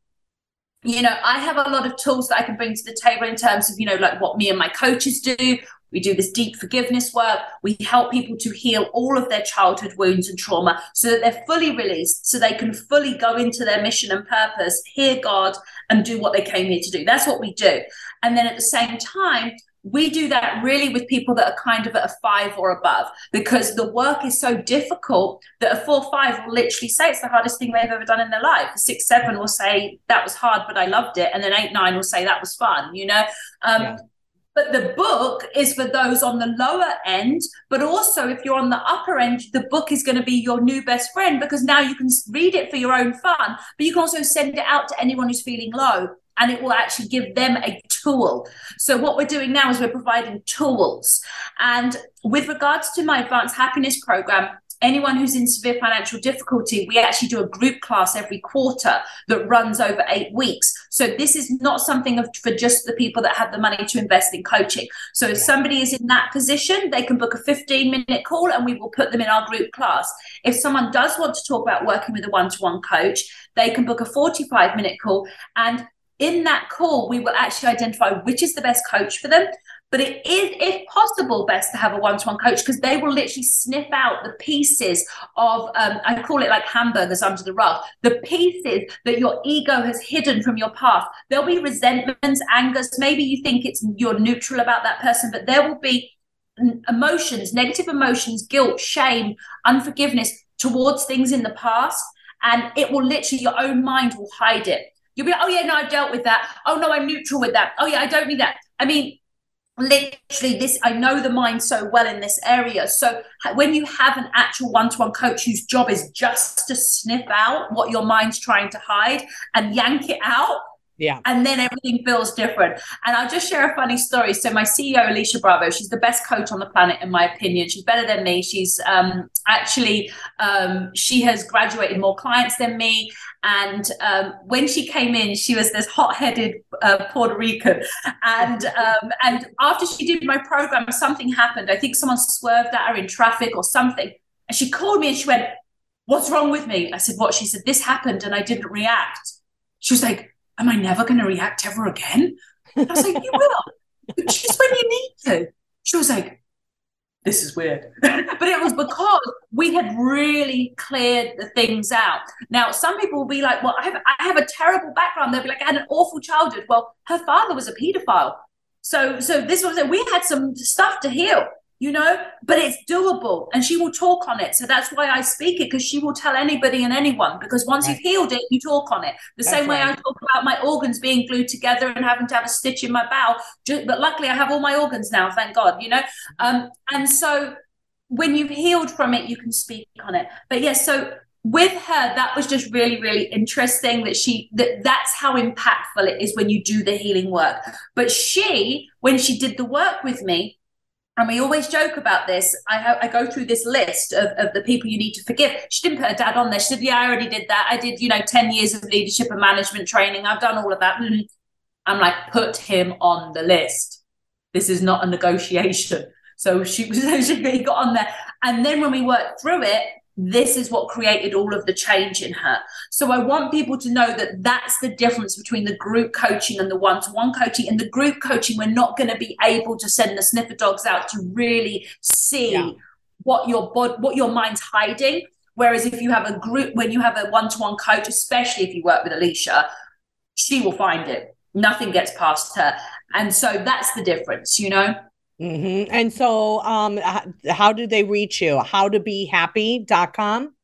you know, I have a lot of tools that I can bring to the table in terms of, you know, like what me and my coaches do, We do this deep forgiveness work. We help people to heal all of their childhood wounds and trauma so that they're fully released, so they can fully go into their mission and purpose, hear God, and do what they came here to do. That's what we do. And then at the same time, we do that really with people that are kind of at a five or above because the work is so difficult that a four five will literally say it's the hardest thing they've ever done in their life a six seven will say that was hard but i loved it and then eight nine will say that was fun you know um, yeah. But the book is for those on the lower end. But also, if you're on the upper end, the book is going to be your new best friend because now you can read it for your own fun, but you can also send it out to anyone who's feeling low and it will actually give them a tool. So, what we're doing now is we're providing tools. And with regards to my advanced happiness program, anyone who's in severe financial difficulty, we actually do a group class every quarter that runs over eight weeks. So this is not something of, for just the people that have the money to invest in coaching. So if somebody is in that position, they can book a 15 minute call and we will put them in our group class. If someone does want to talk about working with a one to one coach, they can book a 45 minute call and in that call, we will actually identify which is the best coach for them. But it is, if possible, best to have a one to one coach because they will literally sniff out the pieces of, um, I call it like hamburgers under the rug, the pieces that your ego has hidden from your past. There'll be resentments, angers. Maybe you think it's you're neutral about that person, but there will be emotions, negative emotions, guilt, shame, unforgiveness towards things in the past. And it will literally, your own mind will hide it. You'll be like, oh yeah, no, I've dealt with that. Oh no, I'm neutral with that. Oh yeah, I don't need that. I mean, literally this i know the mind so well in this area so when you have an actual one-to-one coach whose job is just to sniff out what your mind's trying to hide and yank it out yeah. And then everything feels different. And I'll just share a funny story. So my CEO, Alicia Bravo, she's the best coach on the planet, in my opinion. She's better than me. She's um, actually, um, she has graduated more clients than me. And um, when she came in, she was this hot-headed uh, Puerto Rican. And um, and after she did my program, something happened. I think someone swerved at her in traffic or something. And she called me and she went, what's wrong with me? I said, what? She said, this happened and I didn't react. She was like, am I never going to react ever again? I was like, you will, just when you need to. She was like, this is weird. [LAUGHS] but it was because we had really cleared the things out. Now, some people will be like, well, I have, I have a terrible background. They'll be like, I had an awful childhood. Well, her father was a pedophile. So, so this was it. We had some stuff to heal you know but it's doable and she will talk on it. So that's why i speak it because she will tell anybody and anyone because once right. you've healed it you talk on it. The that's same way right. i talk about my organs being glued together and having to have a stitch in my bowel. But luckily i have all my organs now thank god you know? Um, and so when you've healed from it you can speak on it. But yes yeah, so with her that was just really really interesting that she that that's how impactful it is when you do the healing work. But she when she did the work with me and we always joke about this. I, I go through this list of, of the people you need to forgive. She didn't put her dad on there. She said, "Yeah, I already did that. I did, you know, ten years of leadership and management training. I've done all of that." Mm-hmm. I'm like, put him on the list. This is not a negotiation. So she, [LAUGHS] was, she got on there, and then when we worked through it, this is what created all of the change in her. So I want people to know that that's the difference between the group coaching and the one to one coaching. In the group coaching, we're not going to be able to send the sniffer dogs out to really see yeah. what your bod- what your mind's hiding. Whereas if you have a group, when you have a one to one coach, especially if you work with Alicia, she will find it. Nothing gets past her. And so that's the difference, you know? Mm-hmm. And so, um, how do they reach you? How to B happy.com?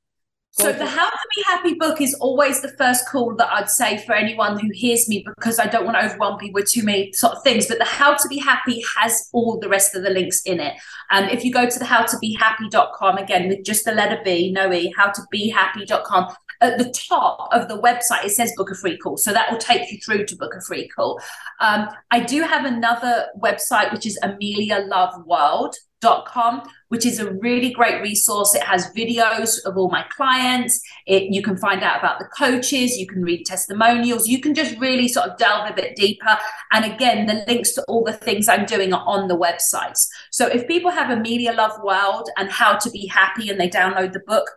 So the How to B Happy book is always the first call that I'd say for anyone who hears me because I don't want to overwhelm people with too many sort of things. But the How to B Happy has all the rest of the links in it. And if you go to the howtobhappy.com again with just the letter B, no E, howtobhappy.com, at the top of the website, it says book a free call. So that will take you through to book a free call. Um, I do have another website, which is amelialoveworld.com, which is a really great resource. It has videos of all my clients. It, you can find out about the coaches. You can read testimonials. You can just really sort of delve a bit deeper. And again, the links to all the things I'm doing are on the websites. So if people have Amelia Love World and How to B Happy and they download the book,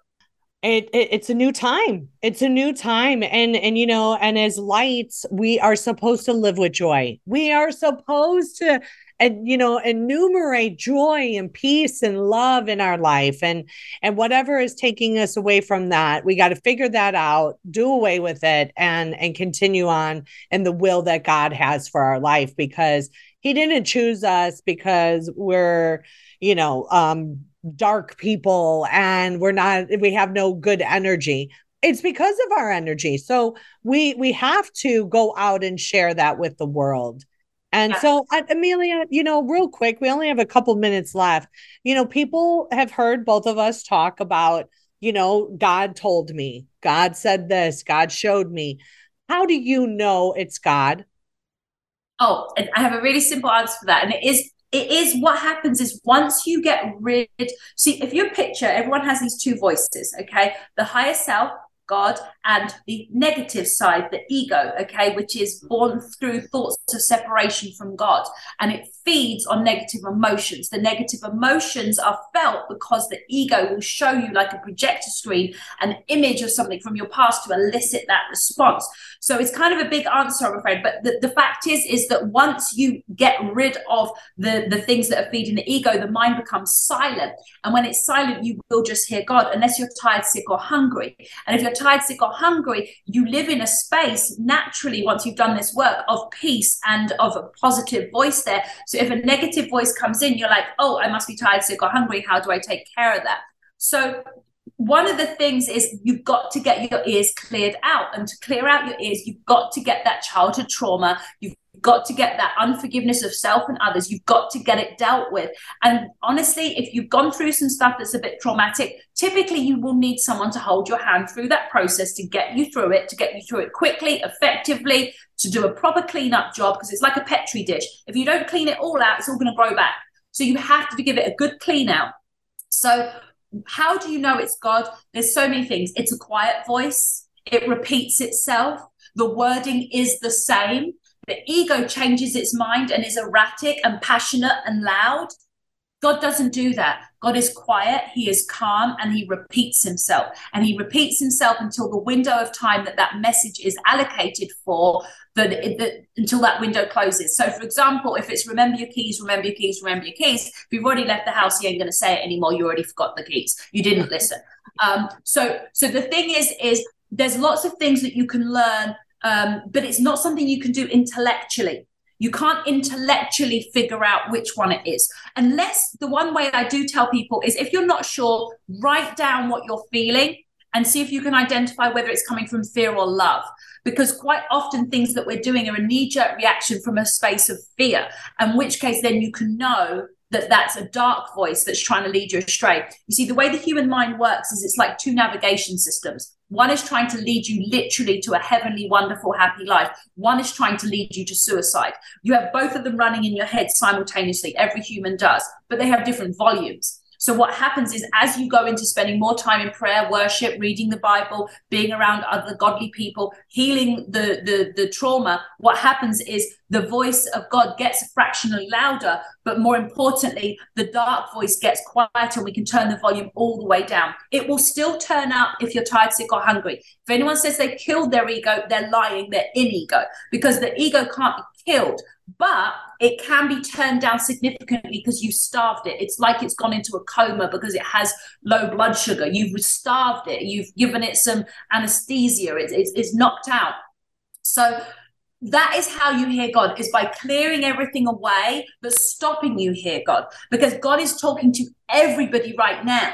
it, it, it's a new time. It's a new time. And and you know and as lights we are supposed to live with joy. We are supposed to and you know enumerate joy and peace and love in our life. And and whatever is taking us away from that we got to figure that out do away with it and and continue on in the will that god has for our life because he didn't choose us because we're you know um dark people and we're not we have no good energy it's because of our energy so we we have to go out and share that with the world and so, uh, Amelia, you know, real quick, we only have a couple minutes left. You know, people have heard both of us talk about, you know, God told me, God said this, God showed me. How do you know it's God? Oh, I have a really simple answer for that. And it is it is what happens is once you get rid see if you picture everyone has these two voices okay? The higher self God and the negative side, the ego, okay, which is born through thoughts of separation from God. And it feeds on negative emotions. The negative emotions are felt because the ego will show you, like a projector screen, an image of something from your past to elicit that response. So it's kind of a big answer, I'm afraid. But the, the fact is, is that once you get rid of the, the things that are feeding the ego, the mind becomes silent. And when it's silent, you will just hear God, unless you're tired, sick, or hungry. And if you're tired, sick, or hungry, you live in a space naturally, once you've done this work, of peace and of a positive voice there. So if a negative voice comes in, you're like, oh, I must be tired, sick, or hungry. How do I take care of that? So one of the things is you've got to get your ears cleared out. And to clear out your ears, you've got to get that childhood trauma. You've got to get that unforgiveness of self and others. You've got to get it dealt with. And honestly, if you've gone through some stuff that's a bit traumatic, typically you will need someone to hold your hand through that process to get you through it, to get you through it quickly, effectively, to do a proper cleanup job, because it's like a petri dish. If you don't clean it all out, it's all going to grow back. So you have to give it a good clean out. So how do you know it's God? There's so many things. It's a quiet voice, it repeats itself, the wording is the same. The ego changes its mind and is erratic and passionate and loud. God doesn't do that. God is quiet, He is calm, and He repeats Himself. And He repeats Himself until the window of time that that message is allocated for, that, that until that window closes. So, for example, if it's remember your keys, remember your keys, remember your keys, if you've already left the house, you ain't going to say it anymore. You already forgot the keys. You didn't listen. Um, so, so the thing is, is there's lots of things that you can learn, um, but it's not something you can do intellectually. You can't intellectually figure out which one it is. Unless the one way I do tell people is if you're not sure, write down what you're feeling and see if you can identify whether it's coming from fear or love. Because quite often things that we're doing are a knee jerk reaction from a space of fear, in which case then you can know that that's a dark voice that's trying to lead you astray. You see, the way the human mind works is it's like two navigation systems. One is trying to lead you literally to a heavenly, wonderful, happy life. One is trying to lead you to suicide. You have both of them running in your head simultaneously. Every human does, but they have different volumes. So what happens is as you go into spending more time in prayer, worship, reading the Bible, being around other godly people, healing the the, the trauma, what happens is the voice of God gets fractionally louder, but more importantly, the dark voice gets quieter we can turn the volume all the way down. It will still turn up if you're tired, sick, or hungry. If anyone says they killed their ego, they're lying, they're in ego because the ego can't be killed but it can be turned down significantly because you've starved it. It's like it's gone into a coma because it has low blood sugar. You've starved it. You've given it some anesthesia. It's, it's, it's knocked out. So that is how you hear God is by clearing everything away that's stopping you hear God because God is talking to everybody right now.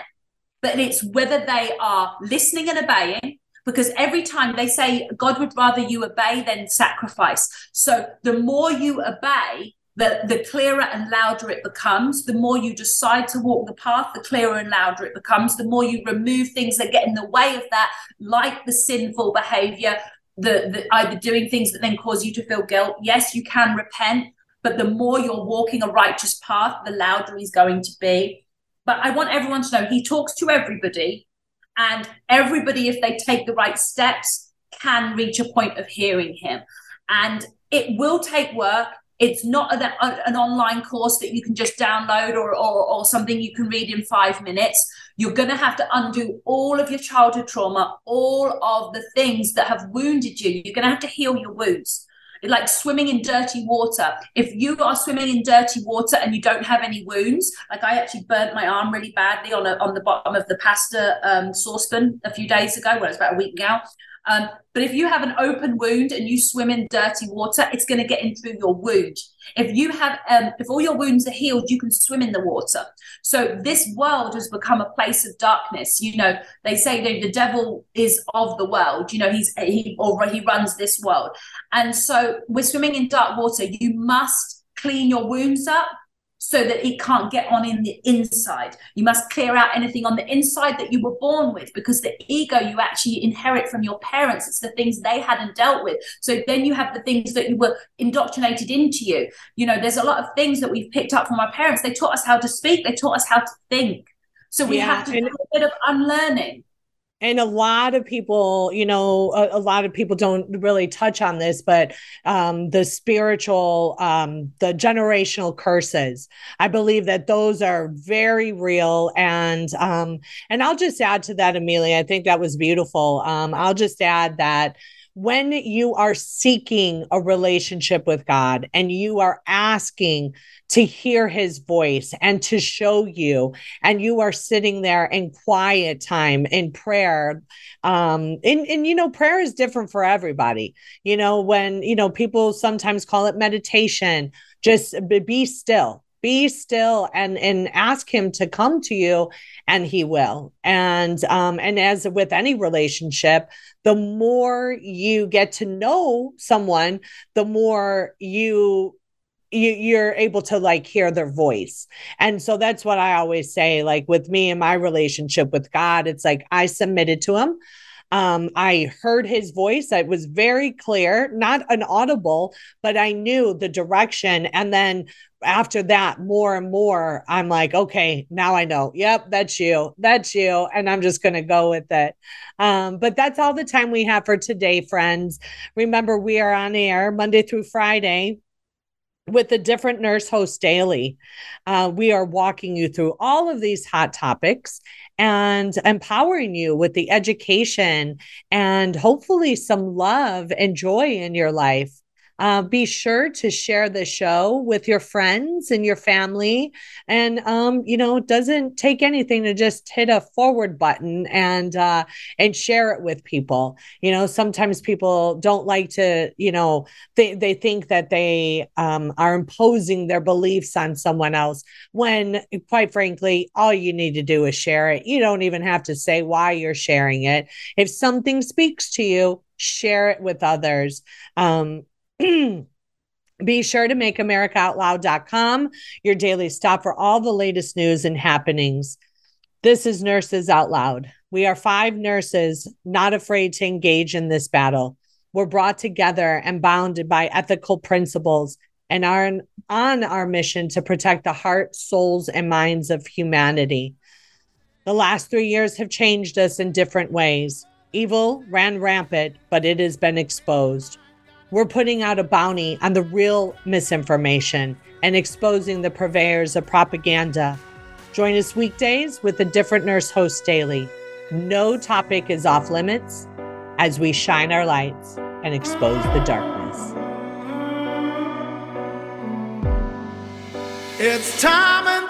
But it's whether they are listening and obeying because every time they say God would rather you obey than sacrifice. So the more you obey, the, the clearer and louder it becomes. The more you decide to walk the path, the clearer and louder it becomes. The more you remove things that get in the way of that, like the sinful behavior, the, the either doing things that then cause you to feel guilt. Yes, you can repent, but the more you're walking a righteous path, the louder he's going to be. But I want everyone to know he talks to everybody and everybody, if they take the right steps, can reach a point of hearing him. And it will take work. It's not an, an online course that you can just download or, or, or something you can read in five minutes. You're going to have to undo all of your childhood trauma, all of the things that have wounded you. You're going to have to heal your wounds like swimming in dirty water. If you are swimming in dirty water and you don't have any wounds, like I actually burnt my arm really badly on a, on the bottom of the pasta um, saucepan a few days ago, well, it's about a week now. Um, but if you have an open wound and you swim in dirty water, it's going to get in through your wound. If you have, um, if all your wounds are healed, you can swim in the water. So this world has become a place of darkness. You know, they say that the devil is of the world. You know, he's he or he runs this world, and so we're swimming in dark water. You must clean your wounds up so that it can't get on in the inside. You must clear out anything on the inside that you were born with because the ego you actually inherit from your parents. It's the things they hadn't dealt with. So then you have the things that you were indoctrinated into you. You know, there's a lot of things that we've picked up from our parents. They taught us how to speak, they taught us how to think. So we yeah, have to do a bit of unlearning and a lot of people you know a, a, lot of people don't really touch on this but um, the spiritual um, the generational curses i believe that those are very real. And um, and i'll just add to that amelia i think that was beautiful. Um, i'll just add that when you are seeking a relationship with God and you are asking to hear his voice and to show you, and you are sitting there in quiet time in prayer. Um, and, and you know, prayer is different for everybody. You know, when, you know, people sometimes call it meditation, just be still be still and and ask him to come to you and he will and um and as with any relationship the more you get to know someone the more you you you're able to like hear their voice and so that's what i always say like with me and my relationship with god it's like i submitted to him um, I heard his voice. It was very clear, not an audible, but I knew the direction. And then after that, more and more, I'm like, okay, now I know. Yep, that's you. That's you. And I'm just going to go with it. Um, but that's all the time we have for today, friends. Remember, we are on air Monday through Friday with a different nurse host daily. Uh, we are walking you through all of these hot topics and empowering you with the education and hopefully some love and joy in your life. Uh, be sure to share the show with your friends and your family. And, um, you know, it doesn't take anything to just hit a forward button and, uh, and share it with people. You know, sometimes people don't like to, you know, they, they think that they um, are imposing their beliefs on someone else when, quite frankly, all you need to do is share it. You don't even have to say why you're sharing it. If something speaks to you, share it with others. Um, [CLEARS THROAT] Be sure to make AmericaOutloud.com your daily stop for all the latest news and happenings. This is Nurses Out Loud. We are five nurses not afraid to engage in this battle. We're brought together and bounded by ethical principles and are on our mission to protect the hearts, souls, and minds of humanity. The last three years have changed us in different ways. Evil ran rampant, but it has been exposed. We're putting out a bounty on the real misinformation and exposing the purveyors of propaganda. Join us weekdays with a different nurse host daily. No topic is off limits as we shine our lights and expose the darkness. It's time and